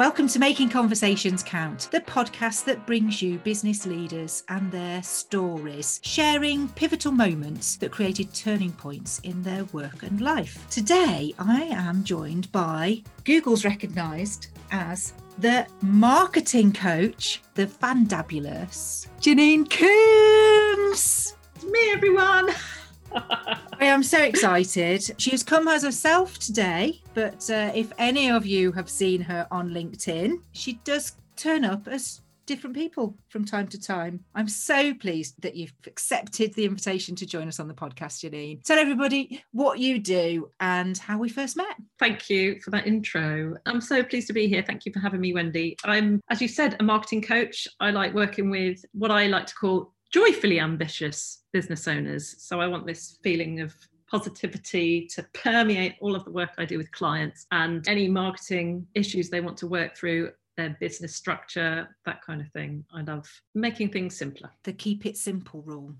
Welcome to Making Conversations Count, the podcast that brings you business leaders and their stories, sharing pivotal moments that created turning points in their work and life. Today, I am joined by Google's recognised as the marketing coach, the Fandabulous, Janine Coombes. Am so excited. She has come as herself today, but uh, if any of you have seen her on LinkedIn, she does turn up as different people from time to time. I'm so pleased that you've accepted the invitation to join us on the podcast, Janine. Tell everybody what you do and how we first met. Thank you for that intro. I'm so pleased to be here. Thank you for having me, Wendy. I'm, as you said, a marketing coach. I like working with what I like to call joyfully ambitious business owners. So I want this feeling of positivity to permeate all of the work I do with clients and any marketing issues they want to work through their business structure, that kind of thing. I love making things simpler. The keep it simple rule.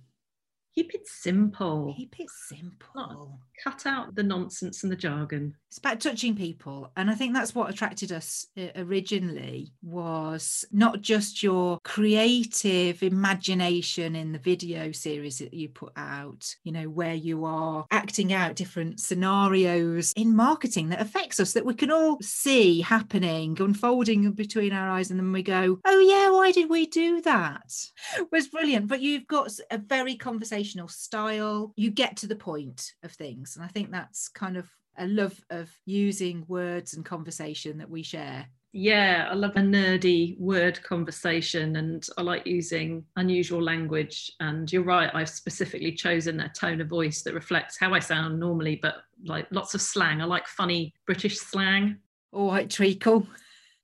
Keep it simple. Keep it simple. Cut out the nonsense and the jargon. It's about touching people, and I think that's what attracted us uh, originally was not just your creative imagination in the video series that you put out, you know, where you are acting out different scenarios in marketing that affects us that we can all see happening, unfolding between our eyes, and then we go, "Oh yeah, why did we do that?" It was brilliant. But you've got a very conversational style. You get to the point of things, and I think that's kind of a love of using words and conversation that we share. Yeah, I love a nerdy word conversation and I like using unusual language. And you're right, I've specifically chosen a tone of voice that reflects how I sound normally, but like lots of slang. I like funny British slang. All right, treacle.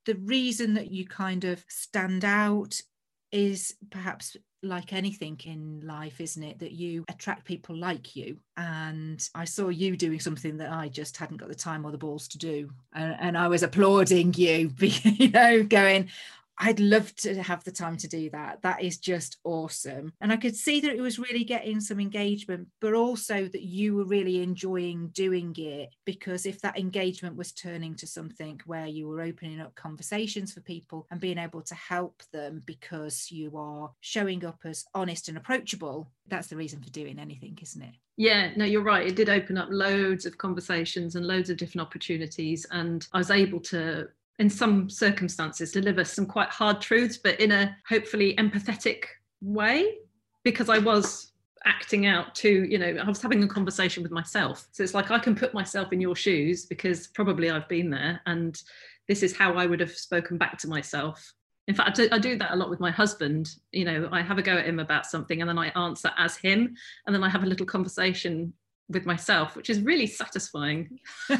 The reason that you kind of stand out is perhaps like anything in life, isn't it? That you attract people like you. And I saw you doing something that I just hadn't got the time or the balls to do. And, and I was applauding you, you know, going, I'd love to have the time to do that. That is just awesome. And I could see that it was really getting some engagement, but also that you were really enjoying doing it. Because if that engagement was turning to something where you were opening up conversations for people and being able to help them because you are showing up as honest and approachable, that's the reason for doing anything, isn't it? Yeah, no, you're right. It did open up loads of conversations and loads of different opportunities. And I was able to in some circumstances deliver some quite hard truths but in a hopefully empathetic way because i was acting out to you know i was having a conversation with myself. So it's like i can put myself in your shoes because probably i've been there and this is how i would have spoken back to myself. In fact I do that a lot with my husband. You know i have a go at him about something and then i answer as him and then i have a little conversation with myself, which is really satisfying. Do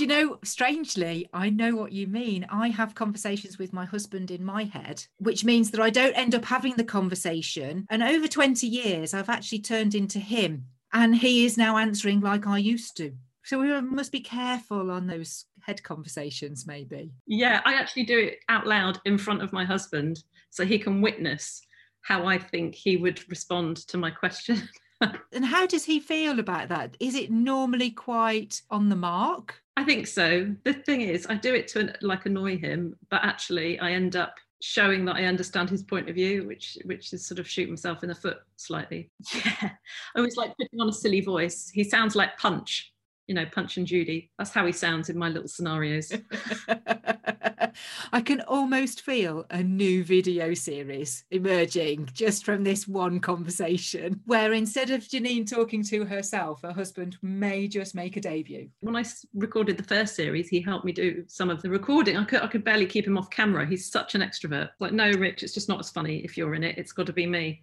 you know, strangely, I know what you mean. I have conversations with my husband in my head, which means that I don't end up having the conversation. And over 20 years, I've actually turned into him, and he is now answering like I used to. So we must be careful on those head conversations, maybe. Yeah, I actually do it out loud in front of my husband so he can witness how I think he would respond to my question. and how does he feel about that? Is it normally quite on the mark? I think so. The thing is, I do it to like annoy him, but actually, I end up showing that I understand his point of view, which which is sort of shoot myself in the foot slightly. Yeah, I always like putting on a silly voice. He sounds like Punch, you know, Punch and Judy. That's how he sounds in my little scenarios. I can almost feel a new video series emerging just from this one conversation, where instead of Janine talking to herself, her husband may just make a debut. When I recorded the first series, he helped me do some of the recording. I could, I could barely keep him off camera. He's such an extrovert. Like, no, Rich, it's just not as funny if you're in it. It's got to be me.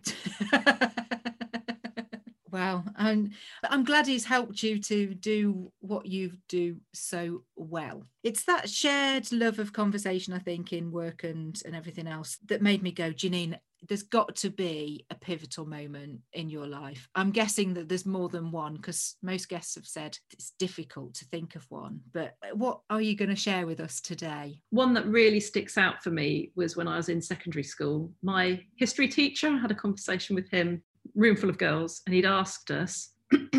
Wow. And I'm glad he's helped you to do what you do so well. It's that shared love of conversation, I think, in work and, and everything else that made me go, Janine, there's got to be a pivotal moment in your life. I'm guessing that there's more than one because most guests have said it's difficult to think of one. But what are you going to share with us today? One that really sticks out for me was when I was in secondary school. My history teacher had a conversation with him room full of girls, and he'd asked us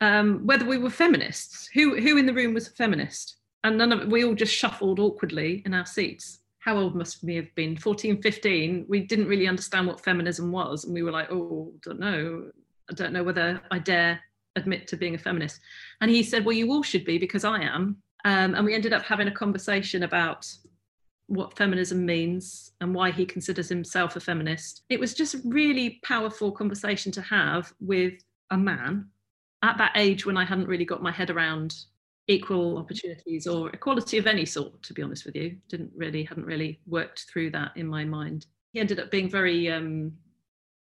um, whether we were feminists. Who who in the room was a feminist? and none of we all just shuffled awkwardly in our seats. How old must we have been? 14 15 we didn't really understand what feminism was and we were like oh don't know. I don't know whether i dare admit to being a feminist. And he said well you all should be because i am. Um, and we ended up having a conversation about what feminism means and why he considers himself a feminist. It was just a really powerful conversation to have with a man at that age when i hadn't really got my head around equal opportunities or equality of any sort to be honest with you. Didn't really hadn't really worked through that in my mind. He ended up being very um,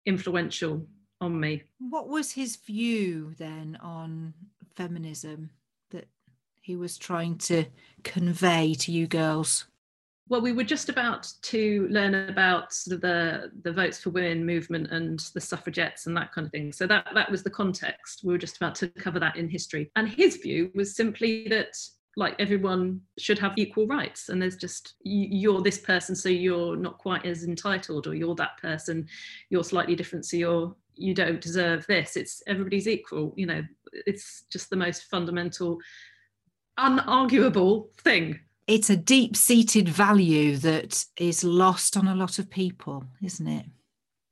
influential on me. What was his view then on feminism that he was trying to convey to you girls well, we were just about to learn about sort of the the votes for women movement and the suffragettes and that kind of thing. So that that was the context. We were just about to cover that in history. And his view was simply that like everyone should have equal rights and there's just you're this person so you're not quite as entitled or you're that person you're slightly different so you're you don't deserve this it's everybody's equal you know it's just the most fundamental unarguable thing it's a deep seated value that is lost on a lot of people, isn't it?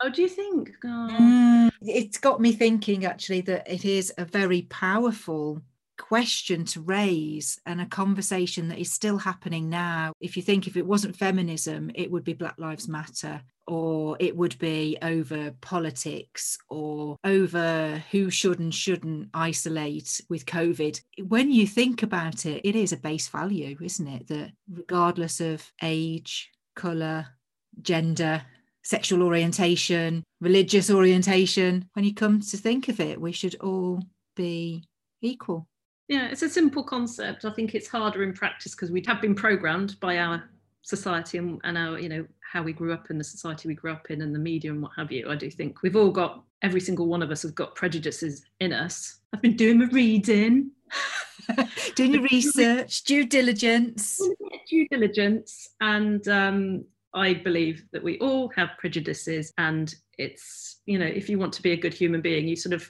Oh, do you think? Oh. Mm, it's got me thinking actually that it is a very powerful question to raise and a conversation that is still happening now. If you think if it wasn't feminism, it would be Black Lives Matter or it would be over politics or over who should and shouldn't isolate with COVID. When you think about it, it is a base value, isn't it? That regardless of age, colour, gender, sexual orientation, religious orientation, when you come to think of it, we should all be equal. Yeah, it's a simple concept. I think it's harder in practice because we have been programmed by our society and, and our, you know, how we grew up in the society we grew up in and the media and what have you. I do think we've all got every single one of us has got prejudices in us. I've been doing my reading. doing your research, due diligence. Due diligence. And um, I believe that we all have prejudices and it's, you know, if you want to be a good human being, you sort of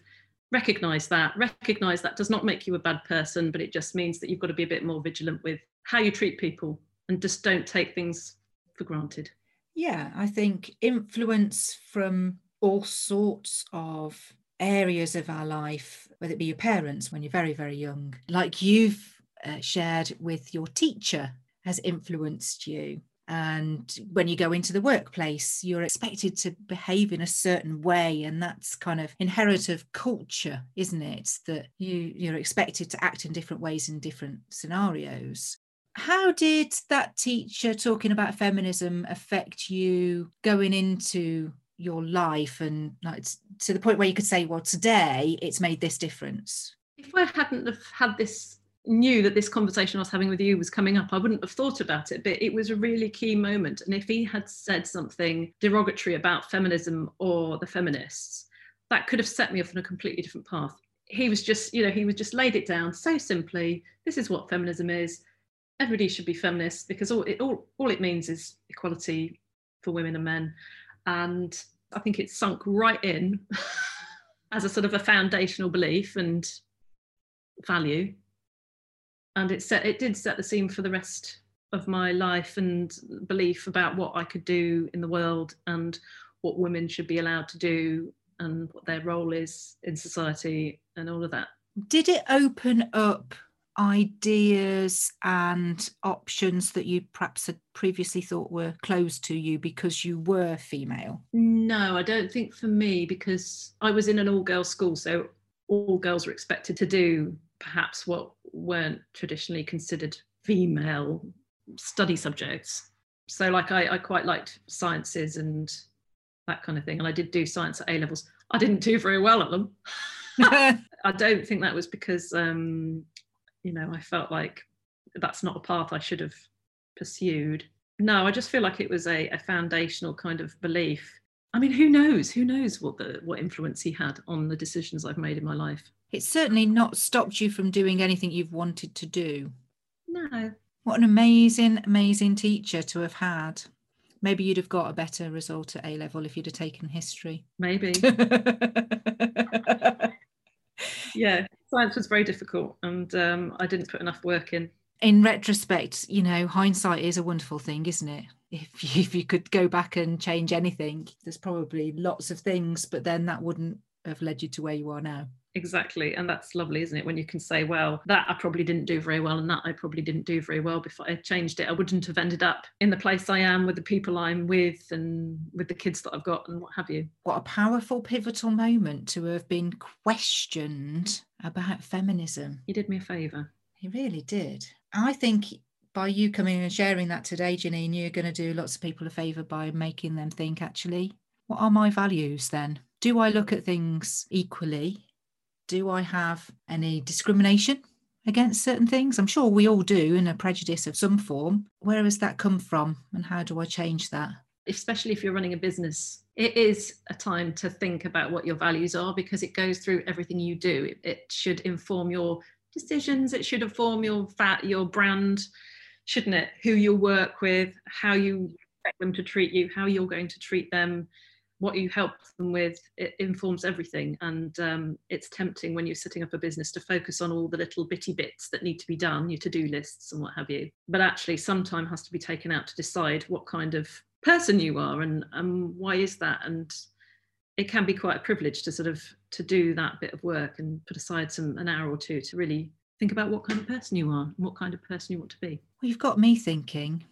recognize that. Recognize that does not make you a bad person but it just means that you've got to be a bit more vigilant with how you treat people and just don't take things for granted. Yeah i think influence from all sorts of areas of our life whether it be your parents when you're very very young like you've uh, shared with your teacher has influenced you and when you go into the workplace you're expected to behave in a certain way and that's kind of inherent of culture isn't it? That you you're expected to act in different ways in different scenarios. How did that teacher talking about feminism affect you going into your life? And like to the point where you could say well today it's made this difference. If i hadn't have had this knew that this conversation I was having with you was coming up, I wouldn't have thought about it, but it was a really key moment. And if he had said something derogatory about feminism or the feminists, that could have set me off on a completely different path. He was just, you know, he was just laid it down so simply. This is what feminism is. Everybody should be feminist because all it all, all it means is equality for women and men. And I think it's sunk right in as a sort of a foundational belief and value and it set it did set the scene for the rest of my life and belief about what I could do in the world and what women should be allowed to do and what their role is in society and all of that. Did it open up ideas and options that you perhaps had previously thought were closed to you because you were female? No, I don't think for me because I was in an all girls school, so all girls were expected to do perhaps what weren't traditionally considered female study subjects. So, like, I, I quite liked sciences and that kind of thing. And I did do science at A levels. I didn't do very well at them. I don't think that was because, um, you know, I felt like that's not a path I should have pursued. No, I just feel like it was a, a foundational kind of belief. I mean, who knows? Who knows what the what influence he had on the decisions I've made in my life? It's certainly not stopped you from doing anything you've wanted to do. No. What an amazing, amazing teacher to have had. Maybe you'd have got a better result at A level if you'd have taken history. Maybe. yeah, science was very difficult and um, I didn't put enough work in. In retrospect, you know, hindsight is a wonderful thing, isn't it? If you, if you could go back and change anything, there's probably lots of things, but then that wouldn't have led you to where you are now. Exactly. And that's lovely, isn't it? When you can say, well, that I probably didn't do very well, and that I probably didn't do very well. Before I changed it, I wouldn't have ended up in the place I am with the people I'm with and with the kids that I've got and what have you. What a powerful, pivotal moment to have been questioned about feminism. You did me a favour. He really did. I think by you coming and sharing that today, Janine, you're going to do lots of people a favour by making them think actually, what are my values then? Do I look at things equally? Do I have any discrimination against certain things? I'm sure we all do in a prejudice of some form. Where has that come from and how do I change that? Especially if you're running a business, it is a time to think about what your values are because it goes through everything you do. It, it should inform your decisions, it should inform your fat, your brand, shouldn't it? Who you work with, how you expect them to treat you, how you're going to treat them what you help them with it informs everything. And um, it's tempting when you're setting up a business to focus on all the little bitty bits that need to be done your to-do lists and what have you. But actually some time has to be taken out to decide what kind of person you are and um, why is that? And it can be quite a privilege to sort of to do that bit of work and put aside some an hour or two to really think about what kind of person you are and what kind of person you want to be. Well you've got me thinking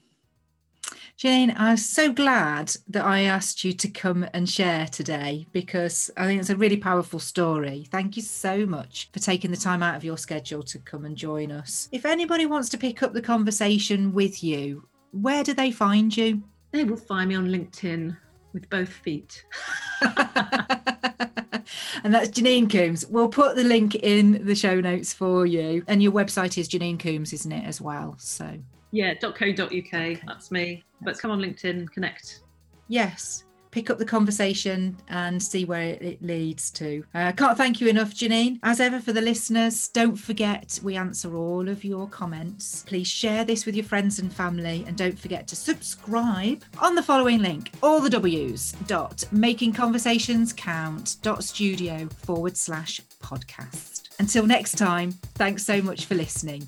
Jane, I'm so glad that I asked you to come and share today because I think it's a really powerful story. Thank you so much for taking the time out of your schedule to come and join us. If anybody wants to pick up the conversation with you, where do they find you? They will find me on LinkedIn with both feet. and that's Janine Coombes. We'll put the link in the show notes for you. And your website is Janine Coombes, isn't it, as well? So yeah, .co.uk. That's me. But come on LinkedIn, connect. Yes. Pick up the conversation and see where it leads to. I uh, can't thank you enough, Janine. As ever, for the listeners, don't forget we answer all of your comments. Please share this with your friends and family, and don't forget to subscribe on the following link: all the W's dot making conversations count dot studio forward slash podcast. Until next time, thanks so much for listening.